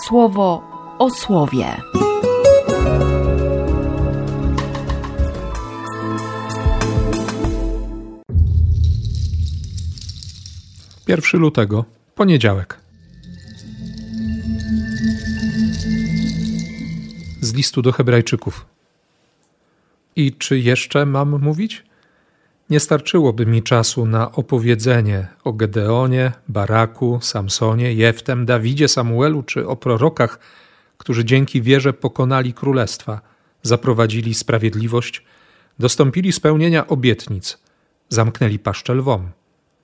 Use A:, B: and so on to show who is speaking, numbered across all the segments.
A: słowo o słowie.
B: Pierwszy lutego, poniedziałek. Z listu do Hebrajczyków. I czy jeszcze mam mówić? Nie starczyłoby mi czasu na opowiedzenie o Gedeonie, Baraku, Samsonie, Jeftem, Dawidzie, Samuelu czy o prorokach, którzy dzięki wierze pokonali królestwa, zaprowadzili sprawiedliwość, dostąpili spełnienia obietnic, zamknęli paszczę lwom,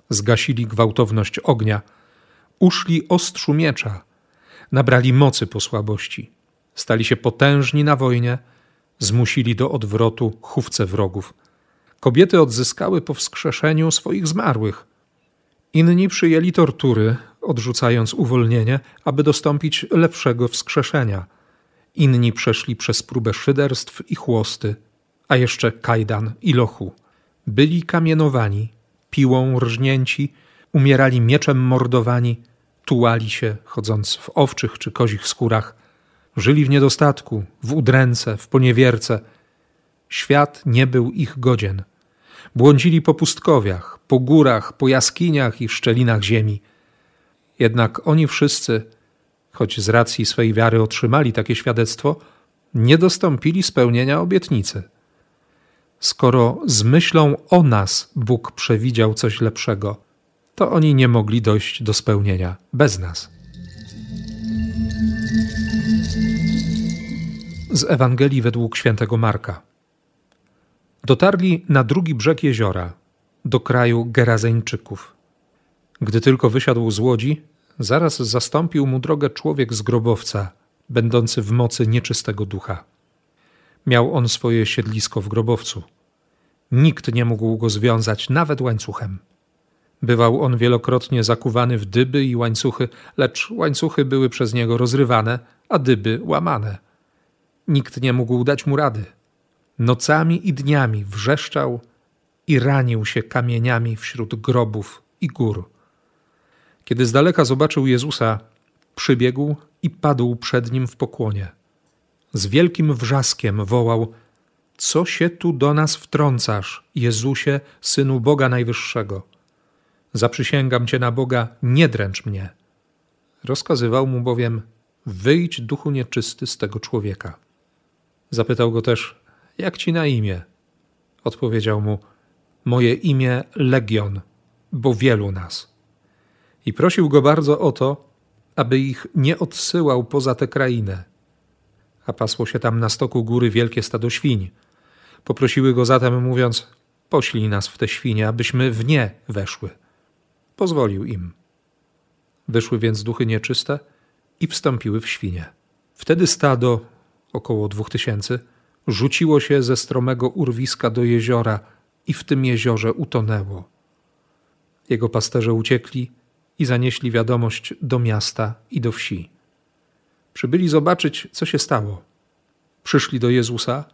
B: zgasili gwałtowność ognia, uszli ostrzu miecza, nabrali mocy po słabości, stali się potężni na wojnie, zmusili do odwrotu chówce wrogów – Kobiety odzyskały po wskrzeszeniu swoich zmarłych. Inni przyjęli tortury, odrzucając uwolnienie, aby dostąpić lepszego wskrzeszenia. Inni przeszli przez próbę szyderstw i chłosty, a jeszcze kajdan i lochu. Byli kamienowani, piłą rżnięci, umierali mieczem mordowani, tułali się, chodząc w owczych czy kozich skórach, żyli w niedostatku, w udręce, w poniewierce. Świat nie był ich godzien. Błądzili po pustkowiach, po górach, po jaskiniach i szczelinach ziemi. Jednak oni wszyscy, choć z racji swej wiary otrzymali takie świadectwo, nie dostąpili spełnienia obietnicy. Skoro z myślą o nas Bóg przewidział coś lepszego, to oni nie mogli dojść do spełnienia bez nas. Z Ewangelii według świętego Marka. Dotarli na drugi brzeg jeziora, do kraju Gerazeńczyków. Gdy tylko wysiadł z łodzi, zaraz zastąpił mu drogę człowiek z grobowca, będący w mocy nieczystego ducha. Miał on swoje siedlisko w grobowcu. Nikt nie mógł go związać nawet łańcuchem. Bywał on wielokrotnie zakuwany w dyby i łańcuchy, lecz łańcuchy były przez niego rozrywane, a dyby łamane. Nikt nie mógł dać mu rady. Nocami i dniami wrzeszczał i ranił się kamieniami wśród grobów i gór. Kiedy z daleka zobaczył Jezusa, przybiegł i padł przed nim w pokłonie. Z wielkim wrzaskiem wołał: Co się tu do nas wtrącasz, Jezusie, synu Boga Najwyższego? Zaprzysięgam cię na Boga, nie dręcz mnie. Rozkazywał mu bowiem: Wyjdź, duchu nieczysty, z tego człowieka. Zapytał go też: jak ci na imię? Odpowiedział mu: Moje imię Legion, bo wielu nas. I prosił go bardzo o to, aby ich nie odsyłał poza tę krainę. A pasło się tam na stoku góry wielkie stado świń. Poprosiły go zatem, mówiąc: Poślij nas w te świnie, abyśmy w nie weszły. Pozwolił im. Wyszły więc duchy nieczyste i wstąpiły w świnie. Wtedy stado, około dwóch tysięcy, rzuciło się ze stromego urwiska do jeziora i w tym jeziorze utonęło. Jego pasterze uciekli i zanieśli wiadomość do miasta i do wsi. Przybyli zobaczyć, co się stało. Przyszli do Jezusa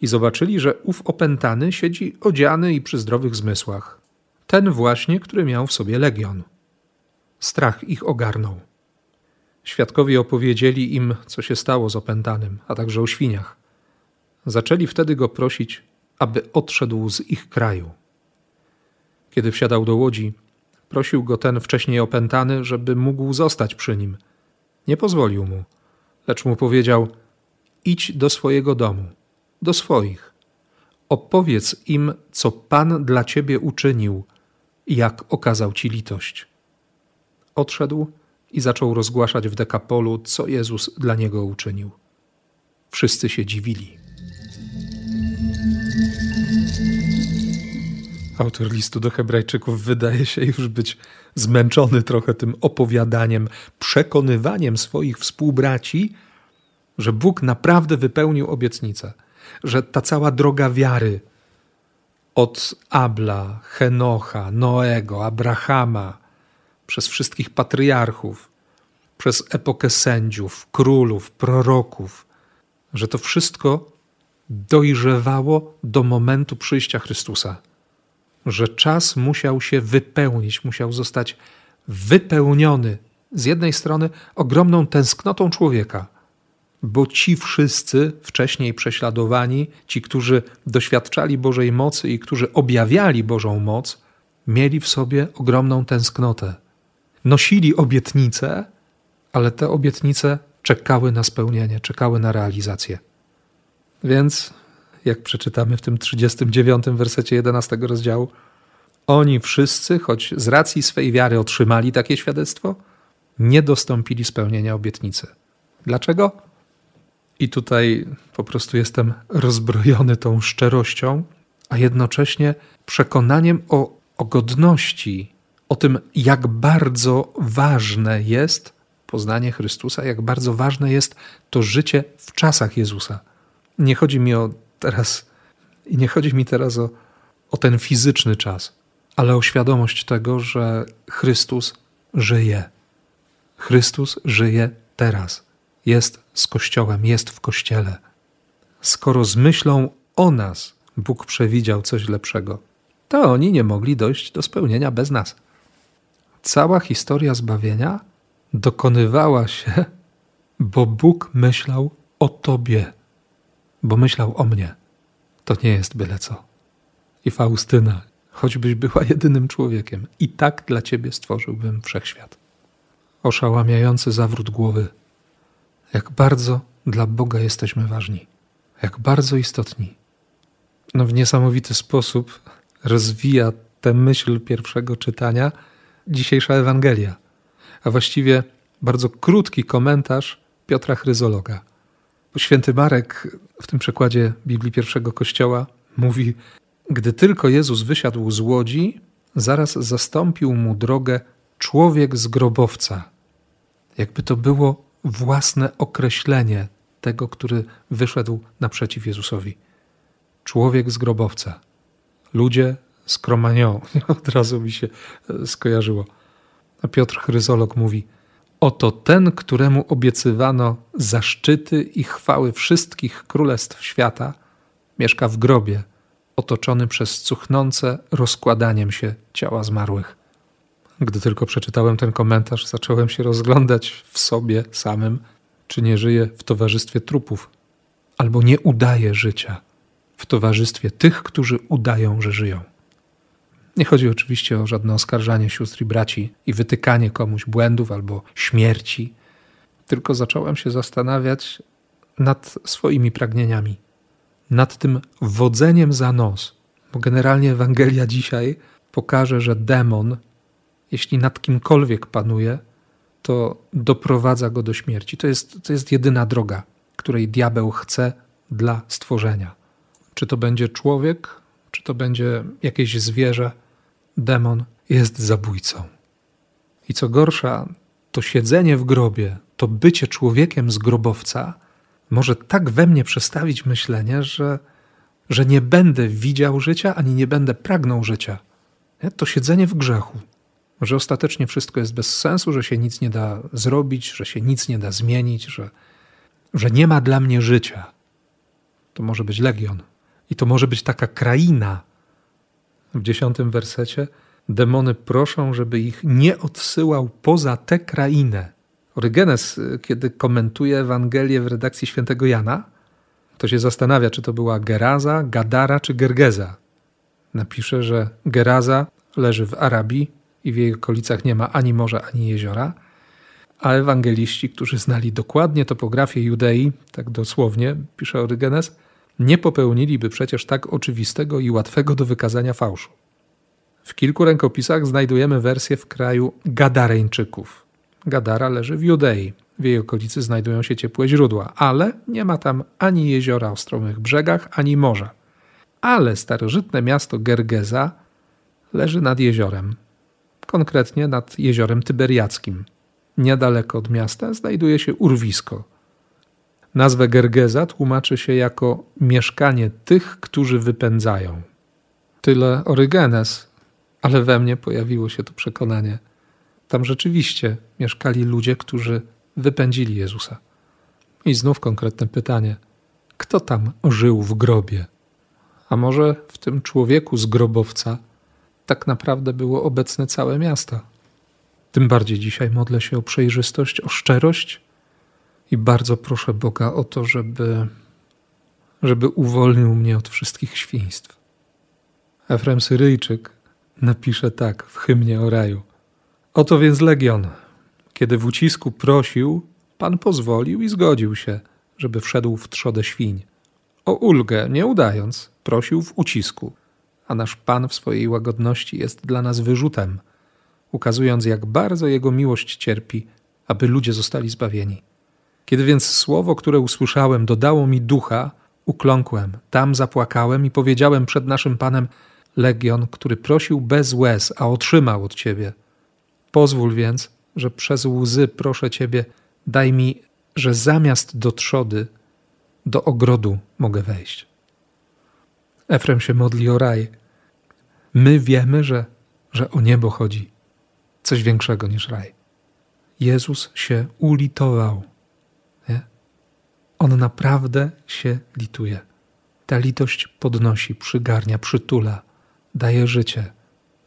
B: i zobaczyli, że ów opętany siedzi odziany i przy zdrowych zmysłach. Ten właśnie, który miał w sobie legion. Strach ich ogarnął. Świadkowie opowiedzieli im, co się stało z opętanym, a także o świniach. Zaczęli wtedy go prosić, aby odszedł z ich kraju. Kiedy wsiadał do łodzi, prosił go ten wcześniej opętany, żeby mógł zostać przy nim. Nie pozwolił mu, lecz mu powiedział: Idź do swojego domu, do swoich. Opowiedz im, co Pan dla ciebie uczynił i jak okazał ci litość. Odszedł i zaczął rozgłaszać w dekapolu, co Jezus dla niego uczynił. Wszyscy się dziwili. Autor listu do Hebrajczyków wydaje się już być zmęczony trochę tym opowiadaniem, przekonywaniem swoich współbraci, że Bóg naprawdę wypełnił obietnicę, że ta cała droga wiary od Abla, Henocha, Noego, Abrahama, przez wszystkich patriarchów, przez epokę sędziów, królów, proroków, że to wszystko dojrzewało do momentu przyjścia Chrystusa że czas musiał się wypełnić, musiał zostać wypełniony z jednej strony ogromną tęsknotą człowieka, bo ci wszyscy wcześniej prześladowani, ci, którzy doświadczali Bożej mocy i którzy objawiali Bożą moc, mieli w sobie ogromną tęsknotę. Nosili obietnice, ale te obietnice czekały na spełnienie, czekały na realizację. Więc, jak przeczytamy w tym 39 wersecie 11 rozdziału, oni wszyscy, choć z racji swej wiary otrzymali takie świadectwo, nie dostąpili spełnienia obietnicy. Dlaczego? I tutaj po prostu jestem rozbrojony tą szczerością, a jednocześnie przekonaniem o, o godności, o tym, jak bardzo ważne jest poznanie Chrystusa, jak bardzo ważne jest to życie w czasach Jezusa. Nie chodzi mi o teraz, i nie chodzi mi teraz o, o ten fizyczny czas, ale o świadomość tego, że Chrystus żyje. Chrystus żyje teraz. Jest z Kościołem, jest w Kościele. Skoro z myślą o nas Bóg przewidział coś lepszego, to oni nie mogli dojść do spełnienia bez nas. Cała historia zbawienia dokonywała się, bo Bóg myślał o Tobie, bo myślał o mnie. To nie jest byle co. I Faustyna, choćbyś była jedynym człowiekiem, i tak dla Ciebie stworzyłbym wszechświat. Oszałamiający zawrót głowy. Jak bardzo dla Boga jesteśmy ważni, jak bardzo istotni. No, w niesamowity sposób rozwija tę myśl pierwszego czytania dzisiejsza Ewangelia a właściwie bardzo krótki komentarz Piotra Chryzologa. Święty Marek w tym przekładzie Biblii pierwszego Kościoła mówi: Gdy tylko Jezus wysiadł z łodzi, zaraz zastąpił mu drogę człowiek z grobowca. Jakby to było własne określenie tego, który wyszedł naprzeciw Jezusowi. Człowiek z grobowca. Ludzie z Kromanią. Od razu mi się skojarzyło. A Piotr Chryzolog mówi: Oto ten, któremu obiecywano zaszczyty i chwały wszystkich królestw świata, mieszka w grobie, otoczony przez cuchnące rozkładaniem się ciała zmarłych. Gdy tylko przeczytałem ten komentarz, zacząłem się rozglądać w sobie samym, czy nie żyję w towarzystwie trupów, albo nie udaję życia w towarzystwie tych, którzy udają, że żyją. Nie chodzi oczywiście o żadne oskarżanie sióstr i braci i wytykanie komuś błędów albo śmierci, tylko zacząłem się zastanawiać nad swoimi pragnieniami, nad tym wodzeniem za nos, bo generalnie Ewangelia dzisiaj pokaże, że demon, jeśli nad kimkolwiek panuje, to doprowadza go do śmierci. To jest, to jest jedyna droga, której diabeł chce dla stworzenia. Czy to będzie człowiek, czy to będzie jakieś zwierzę, demon jest zabójcą. I co gorsza, to siedzenie w grobie, to bycie człowiekiem z grobowca może tak we mnie przestawić myślenie, że, że nie będę widział życia ani nie będę pragnął życia. Nie? To siedzenie w grzechu, że ostatecznie wszystko jest bez sensu, że się nic nie da zrobić, że się nic nie da zmienić, że, że nie ma dla mnie życia. To może być legion. I to może być taka kraina, w dziesiątym wersecie, demony proszą, żeby ich nie odsyłał poza tę krainę. Orygenes, kiedy komentuje Ewangelię w redakcji świętego Jana, to się zastanawia, czy to była Geraza, Gadara czy Gergeza. Napisze, że Geraza leży w Arabii i w jej okolicach nie ma ani morza, ani jeziora, a ewangeliści, którzy znali dokładnie topografię Judei, tak dosłownie, pisze Orygenes, nie popełniliby przecież tak oczywistego i łatwego do wykazania fałszu. W kilku rękopisach znajdujemy wersję w kraju Gadareńczyków. Gadara leży w Judei. W jej okolicy znajdują się ciepłe źródła, ale nie ma tam ani jeziora o stromych brzegach, ani morza. Ale starożytne miasto Gergeza leży nad jeziorem, konkretnie nad jeziorem Tyberiackim. Niedaleko od miasta znajduje się urwisko – Nazwę Gergeza tłumaczy się jako mieszkanie tych, którzy wypędzają. Tyle Orygenes, ale we mnie pojawiło się to przekonanie. Tam rzeczywiście mieszkali ludzie, którzy wypędzili Jezusa. I znów konkretne pytanie: kto tam żył w grobie? A może w tym człowieku z grobowca tak naprawdę było obecne całe miasto? Tym bardziej dzisiaj modlę się o przejrzystość, o szczerość i bardzo proszę Boga o to, żeby, żeby uwolnił mnie od wszystkich świństw. Efrem Syryjczyk napisze tak w hymnie o raju. Oto więc legion. Kiedy w ucisku prosił, Pan pozwolił i zgodził się, żeby wszedł w trzodę świń. O ulgę, nie udając, prosił w ucisku, a nasz Pan w swojej łagodności jest dla nas wyrzutem, ukazując, jak bardzo Jego miłość cierpi, aby ludzie zostali zbawieni. Kiedy więc słowo, które usłyszałem, dodało mi ducha, ukląkłem, tam zapłakałem i powiedziałem przed naszym Panem: Legion, który prosił bez łez, a otrzymał od Ciebie. Pozwól więc, że przez łzy proszę Ciebie, daj mi, że zamiast do trzody, do ogrodu mogę wejść. Efrem się modli o raj. My wiemy, że, że o niebo chodzi. Coś większego niż raj. Jezus się ulitował. On naprawdę się lituje. Ta litość podnosi, przygarnia, przytula, daje życie,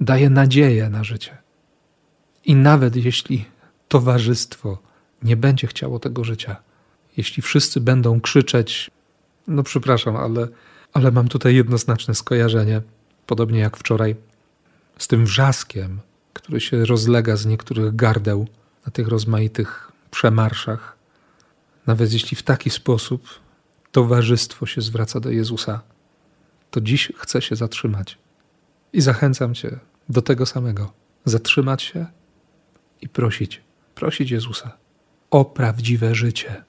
B: daje nadzieję na życie. I nawet jeśli towarzystwo nie będzie chciało tego życia, jeśli wszyscy będą krzyczeć, no przepraszam, ale, ale mam tutaj jednoznaczne skojarzenie, podobnie jak wczoraj, z tym wrzaskiem, który się rozlega z niektórych gardeł na tych rozmaitych przemarszach. Nawet jeśli w taki sposób towarzystwo się zwraca do Jezusa, to dziś chcę się zatrzymać. I zachęcam Cię do tego samego. Zatrzymać się i prosić, prosić Jezusa o prawdziwe życie.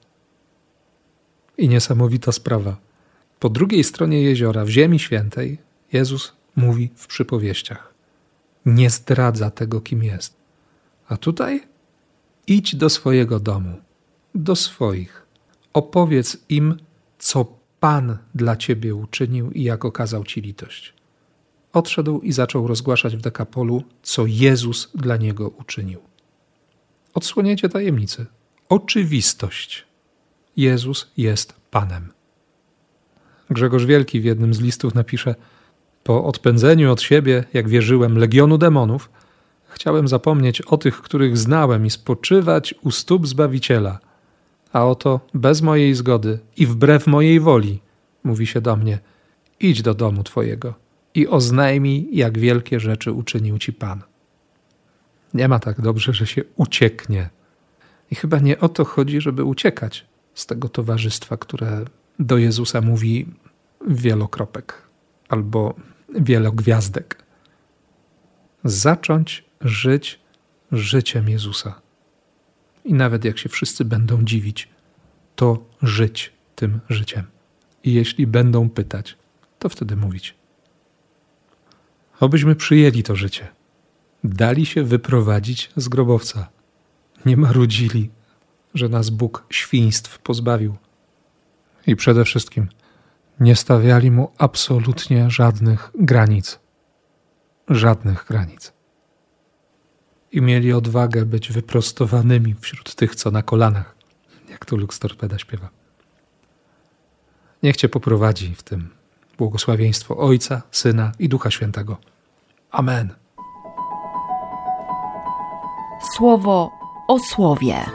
B: I niesamowita sprawa. Po drugiej stronie jeziora, w Ziemi Świętej, Jezus mówi w przypowieściach. Nie zdradza tego, kim jest. A tutaj idź do swojego domu, do swoich. Opowiedz im, co Pan dla ciebie uczynił i jak okazał ci litość. Odszedł i zaczął rozgłaszać w Dekapolu, co Jezus dla niego uczynił. Odsłonięcie tajemnicy. Oczywistość. Jezus jest Panem. Grzegorz Wielki w jednym z listów napisze: Po odpędzeniu od siebie, jak wierzyłem, legionu demonów, chciałem zapomnieć o tych, których znałem i spoczywać u stóp Zbawiciela. A oto bez mojej zgody i wbrew mojej woli mówi się do mnie: idź do domu Twojego i oznajmij, jak wielkie rzeczy uczynił Ci Pan. Nie ma tak dobrze, że się ucieknie. I chyba nie o to chodzi, żeby uciekać z tego towarzystwa, które do Jezusa mówi wielokropek albo wielogwiazdek. Zacząć żyć życiem Jezusa. I nawet jak się wszyscy będą dziwić, to żyć tym życiem. I jeśli będą pytać, to wtedy mówić. Obyśmy przyjęli to życie. Dali się wyprowadzić z grobowca. Nie marudzili, że nas Bóg świństw pozbawił. I przede wszystkim nie stawiali mu absolutnie żadnych granic. Żadnych granic. I mieli odwagę być wyprostowanymi wśród tych, co na kolanach, jak to Lux Torpeda śpiewa. Niech Cię poprowadzi w tym błogosławieństwo Ojca, Syna i Ducha Świętego. Amen.
A: Słowo o słowie.